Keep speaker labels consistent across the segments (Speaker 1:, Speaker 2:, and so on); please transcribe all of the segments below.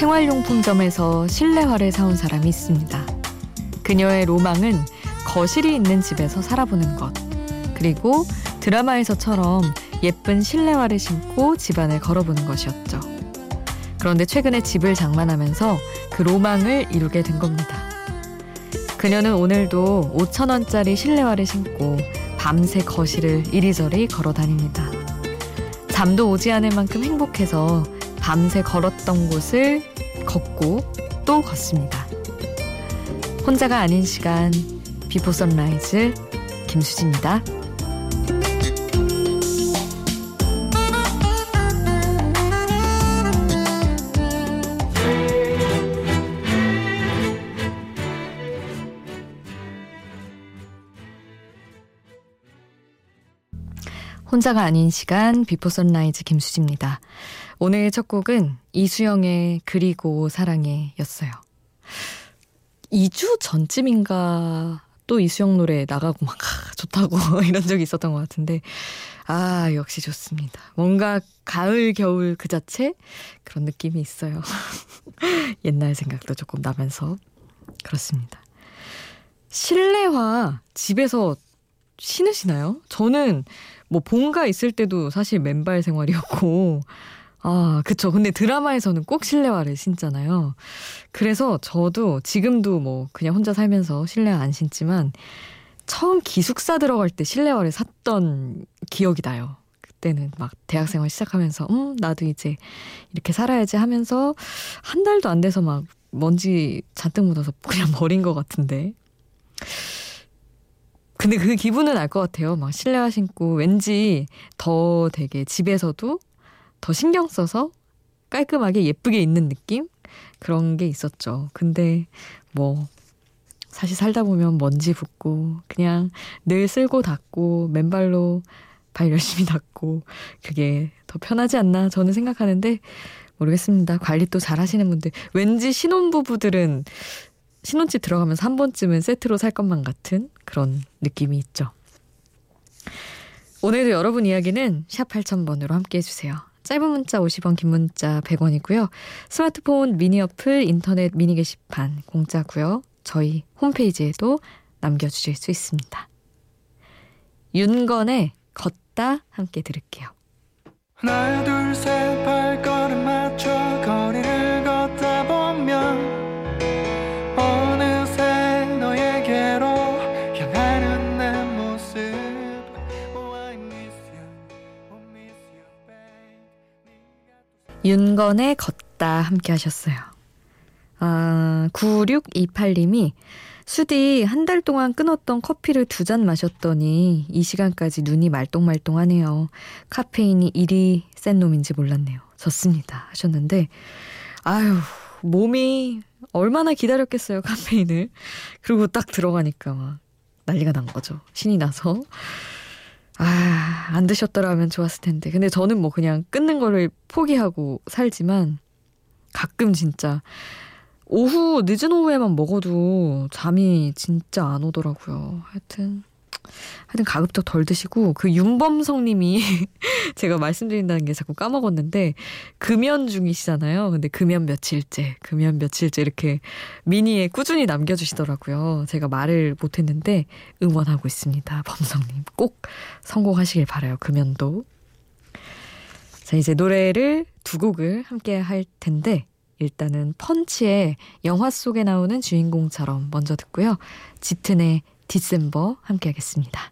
Speaker 1: 생활용품점에서 실내화를 사온 사람이 있습니다. 그녀의 로망은 거실이 있는 집에서 살아보는 것. 그리고 드라마에서처럼 예쁜 실내화를 신고 집안을 걸어보는 것이었죠. 그런데 최근에 집을 장만하면서 그 로망을 이루게 된 겁니다. 그녀는 오늘도 5천원짜리 실내화를 신고 밤새 거실을 이리저리 걸어 다닙니다. 잠도 오지 않을 만큼 행복해서 밤새 걸었던 곳을 걷고 또 걷습니다. 혼자가 아닌 시간 비포 선라이즈 김수지입니다. 혼자가 아닌 시간 비포 선라이즈 김수지입니다. 오늘 첫 곡은 이수영의 그리고 사랑해 였어요. 2주 전쯤인가 또 이수영 노래 나가고 막 좋다고 이런 적이 있었던 것 같은데 아 역시 좋습니다. 뭔가 가을 겨울 그 자체 그런 느낌이 있어요. 옛날 생각도 조금 나면서 그렇습니다. 실내화 집에서 신으시나요? 저는 뭐 본가 있을 때도 사실 맨발 생활이었고 아, 그쵸. 근데 드라마에서는 꼭 실내화를 신잖아요. 그래서 저도 지금도 뭐 그냥 혼자 살면서 실내화 안 신지만 처음 기숙사 들어갈 때 실내화를 샀던 기억이 나요. 그때는 막 대학생활 시작하면서 음, 나도 이제 이렇게 살아야지 하면서 한 달도 안 돼서 막 먼지 잔뜩 묻어서 그냥 버린 것 같은데. 근데 그 기분은 알 것 같아요. 막 실내화 신고 왠지 더 되게 집에서도 더 신경 써서 깔끔하게 예쁘게 있는 느낌? 그런 게 있었죠. 근데 뭐 사실 살다 보면 먼지 붙고 그냥 늘 쓸고 닦고 맨발로 발 열심히 닦고 그게 더 편하지 않나 저는 생각하는데 모르겠습니다. 관리 또 잘 하시는 분들 왠지 신혼부부들은 신혼집 들어가면서 한 번쯤은 세트로 살 것만 같은 그런 느낌이 있죠. 오늘도 여러분 이야기는 샵 8000번으로 함께 해주세요. 짧은 문자 50원, 긴 문자 100원이고요. 스마트폰 미니 어플, 인터넷 미니 게시판 공짜고요. 저희 홈페이지에도 남겨주실 수 있습니다. 윤건의 걷다 함께 들을게요. 하나 둘 셋 윤건의 걷다 함께 하셨어요. 아, 9628님이 수디 한 달 동안 끊었던 커피를 두 잔 마셨더니 이 시간까지 눈이 말똥말똥하네요. 카페인이 이리 센 놈인지 몰랐네요. 좋습니다. 하셨는데 아유 몸이 얼마나 기다렸겠어요 카페인을. 그리고 딱 들어가니까 막 난리가 난 거죠. 신이 나서. 아, 안 드셨더라면 좋았을 텐데. 근데 저는 뭐 그냥 끊는 거를 포기하고 살지만 가끔 진짜 오후, 늦은 오후에만 먹어도 잠이 진짜 안 오더라고요. 하여튼. 하여튼 가급적 덜 드시고 그 윤범성님이 제가 말씀드린다는 게 자꾸 까먹었는데 금연 중이시잖아요. 근데 금연 며칠째, 금연 며칠째 이렇게 미니에 꾸준히 남겨주시더라고요. 제가 말을 못했는데 응원하고 있습니다. 범성님 꼭 성공하시길 바라요. 금연도. 자 이제 노래를 두 곡을 함께 할 텐데 일단은 펀치의 영화 속에 나오는 주인공처럼 먼저 듣고요. 짙은의 디셈버 함께 하겠습니다.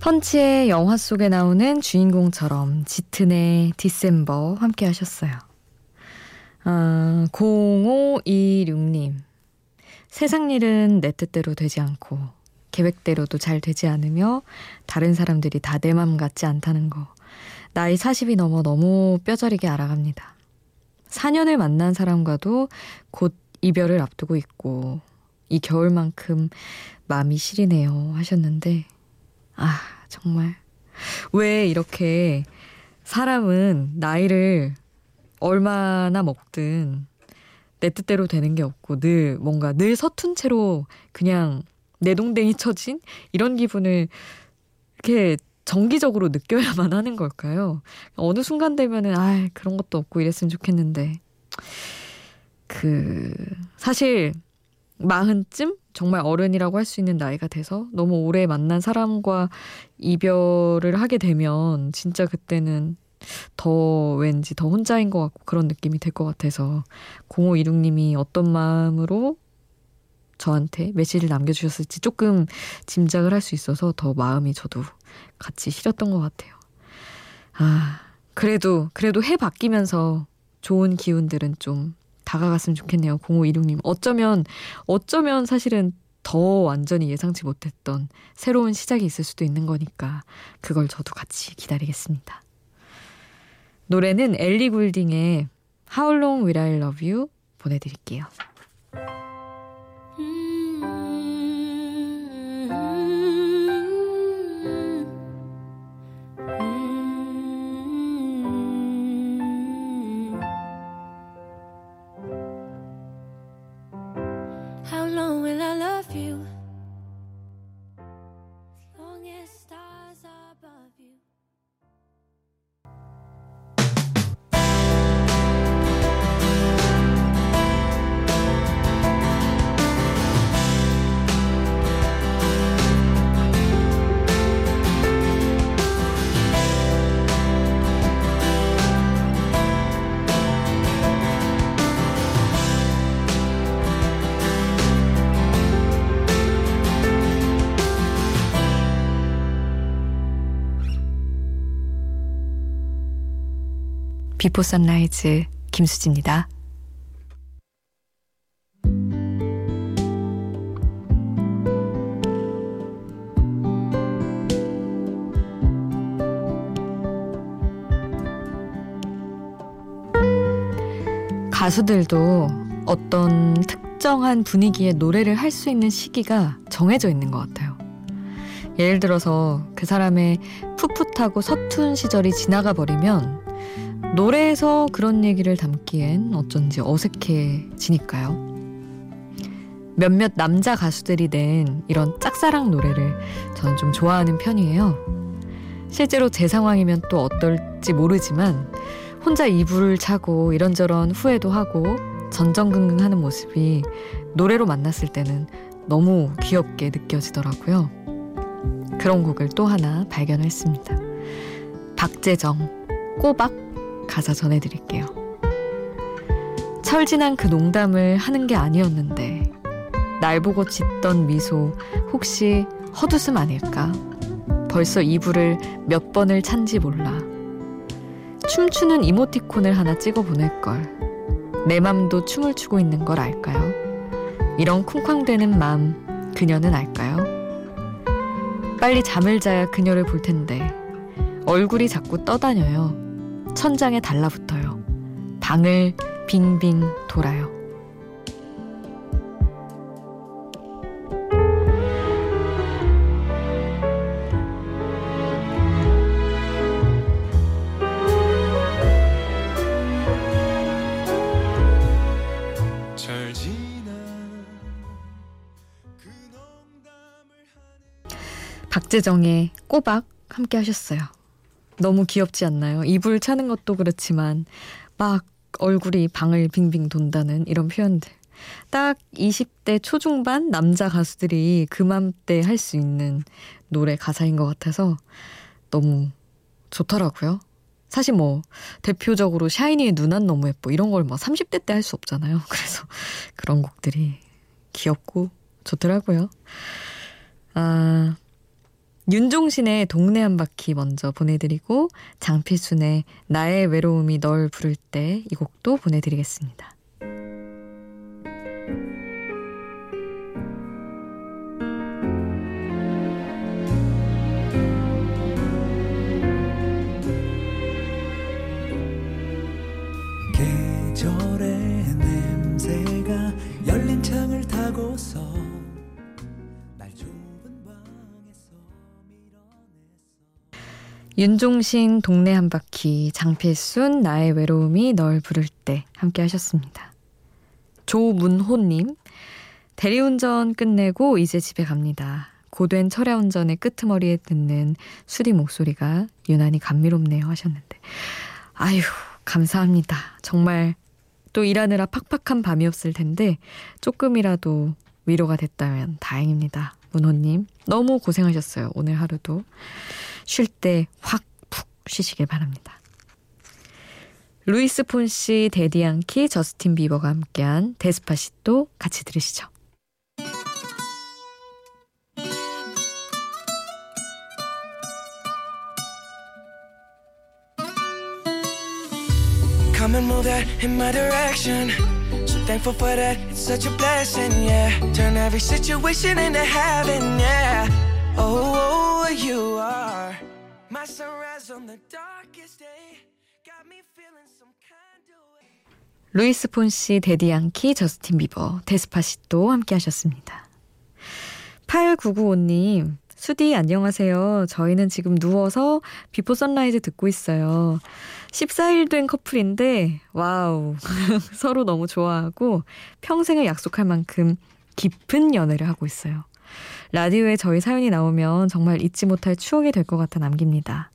Speaker 1: 펀치의 영화 속에 나오는 주인공처럼 짙은의 디셈버 함께 하셨어요. 아, 0526님. 세상 일은 내 뜻대로 되지 않고 계획대로도 잘 되지 않으며 다른 사람들이 다 내 맘 같지 않다는 거. 나이 40이 넘어 너무 뼈저리게 알아갑니다. 4년을 만난 사람과도 곧 이별을 앞두고 있고 이 겨울만큼 마음이 시리네요 하셨는데 아 정말 왜 이렇게 사람은 나이를 얼마나 먹든 내 뜻대로 되는 게 없고 늘 뭔가 늘 서툰 채로 그냥 내동댕이 쳐진 이런 기분을 이렇게 정기적으로 느껴야만 하는 걸까요? 어느 순간 되면은 아 그런 것도 없고 이랬으면 좋겠는데 그 사실 마흔쯤 정말 어른이라고 할 수 있는 나이가 돼서 너무 오래 만난 사람과 이별을 하게 되면 진짜 그때는 더 왠지 더 혼자인 것 같고 그런 느낌이 될것 같아서 0526님이 어떤 마음으로 저한테 메시지를 남겨주셨을지 조금 짐작을 할 수 있어서 더 마음이 저도 같이 시렸던 것 같아요. 아, 그래도, 그래도 해 바뀌면서 좋은 기운들은 좀 다가갔으면 좋겠네요. 0526님. 어쩌면, 어쩌면 사실은 더 완전히 예상치 못했던 새로운 시작이 있을 수도 있는 거니까 그걸 저도 같이 기다리겠습니다. 노래는 엘리 굴딩의 How Long Will I Love You 보내드릴게요. 비포 선라이즈 김수지입니다. 가수들도 어떤 특정한 분위기의 노래를 할 수 있는 시기가 정해져 있는 것 같아요. 예를 들어서 그 사람의 풋풋하고 서툰 시절이 지나가 버리면 노래에서 그런 얘기를 담기엔 어쩐지 어색해지니까요. 몇몇 남자 가수들이 낸 이런 짝사랑 노래를 저는 좀 좋아하는 편이에요. 실제로 제 상황이면 또 어떨지 모르지만 혼자 이불을 차고 이런저런 후회도 하고 전전긍긍 하는 모습이 노래로 만났을 때는 너무 귀엽게 느껴지더라고요. 그런 곡을 또 하나 발견했습니다. 박재정, 꼬박 가사 전해드릴게요. 철진한 그 농담을 하는 게 아니었는데 날 보고 짓던 미소 혹시 헛웃음 아닐까? 벌써 이불을 몇 번을 찬지 몰라. 춤추는 이모티콘을 하나 찍어 보낼 걸. 내 맘도 춤을 추고 있는 걸 알까요? 이런 쿵쾅대는 맘 그녀는 알까요? 빨리 잠을 자야 그녀를 볼 텐데 얼굴이 자꾸 떠다녀요. 천장에 달라붙어요. 방을 빙빙 돌아요. 박재정의 꼬박 함께 하셨어요. 너무 귀엽지 않나요? 이불 차는 것도 그렇지만 막 얼굴이 방을 빙빙 돈다는 이런 표현들. 딱 20대 초중반 남자 가수들이 그맘때 할 수 있는 노래 가사인 것 같아서 너무 좋더라고요. 사실 뭐 대표적으로 샤이니의 눈안 너무 예뻐 이런 걸 막 30대 때 할 수 없잖아요. 그래서 그런 곡들이 귀엽고 좋더라고요. 아, 윤종신의 동네 한 바퀴 먼저 보내드리고 장필순의 나의 외로움이 널 부를 때 이 곡도 보내드리겠습니다. 계절의 냄새가 열린 창을 타고서 윤종신 동네 한 바퀴 장필순 나의 외로움이 널 부를 때 함께 하셨습니다. 조문호님 대리운전 끝내고 이제 집에 갑니다. 고된 철야 운전의 끄트머리에 듣는 수디 목소리가 유난히 감미롭네요 하셨는데 아유 감사합니다. 정말 또 일하느라 팍팍한 밤이었을 텐데 조금이라도 위로가 됐다면 다행입니다. 문호님 너무 고생하셨어요. 오늘 하루도 쉴 때 확 푹 쉬시길 바랍니다. 루이스 폰시, 대디 양키, 저스틴 비버가 함께한 Despacito 같이 들으시죠. Come and move that in my direction. So thankful for that. It's such a blessing, yeah. Turn every situation into heaven, yeah. Oh, oh you are 루이스 폰시, 데디 양키, 저스틴 비버, 데스파시또 함께 하셨습니다. 8995님, 수디 안녕하세요. 저희는 지금 누워서 비포 선라이즈 듣고 있어요. 14일 된 커플인데 wow. 서로 너무 좋아하고 평생을 약속할 만큼 깊은 연애를 하고 있어요. 라디오에 저희 사연이 나오면 정말 잊지 못할 추억이 될 것 같아 남깁니다.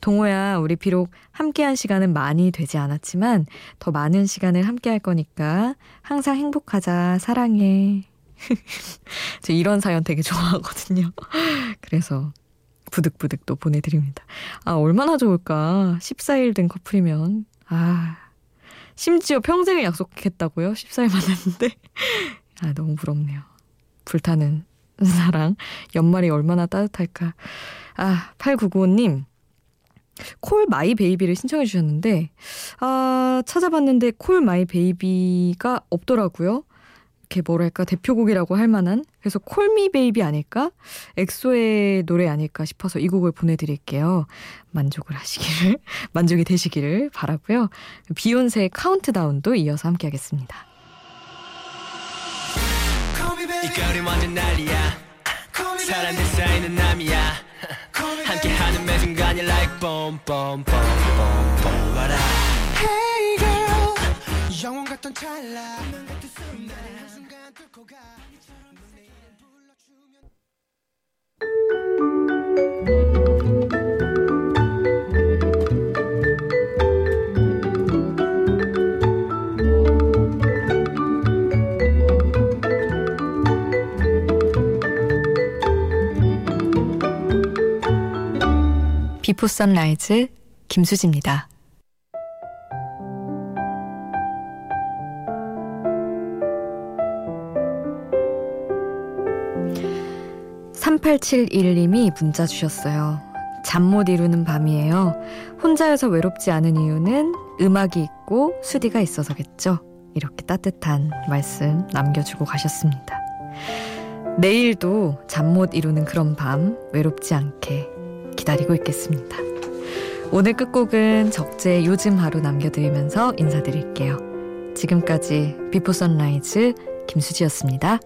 Speaker 1: 동호야, 우리 비록 함께한 시간은 많이 되지 않았지만 더 많은 시간을 함께할 거니까 항상 행복하자, 사랑해. 저 이런 사연 되게 좋아하거든요. 그래서 부득부득 또 보내드립니다. 아, 얼마나 좋을까. 14일 된 커플이면. 아, 심지어 평생을 약속했다고요? 14일 만났는데. 아, 너무 부럽네요. 불타는 사랑. 연말이 얼마나 따뜻할까. 아, 8995님. Call My Baby를 신청해 주셨는데, 아, 찾아봤는데 Call My Baby가 없더라고요. 이렇게 뭐랄까 대표곡이라고 할 만한 그래서 Call Me Baby 아닐까 엑소의 노래 아닐까 싶어서 이 곡을 보내 드릴게요 만족을 하시기를 만족이 되시기를 바라고요 비욘세의 카운트다운도 이어서 함께 하겠습니다 이 거리 완전 난리야. 사람들 사이는 남이야. 함께하는 매 순간이 like boom boom boom boom boom. Hey girl. 영원 같던 찰나 비포 선라이즈 김수지입니다. 3871님이 문자 주셨어요. 잠 못 이루는 밤이에요. 혼자여서 외롭지 않은 이유는 음악이 있고 수디가 있어서겠죠. 이렇게 따뜻한 말씀 남겨주고 가셨습니다. 내일도 잠 못 이루는 그런 밤 외롭지 않게 기다리고 있겠습니다. 오늘 끝곡은 적재 요즘 하루 남겨드리면서 인사드릴게요. 지금까지 비포 선라이즈 김수지였습니다.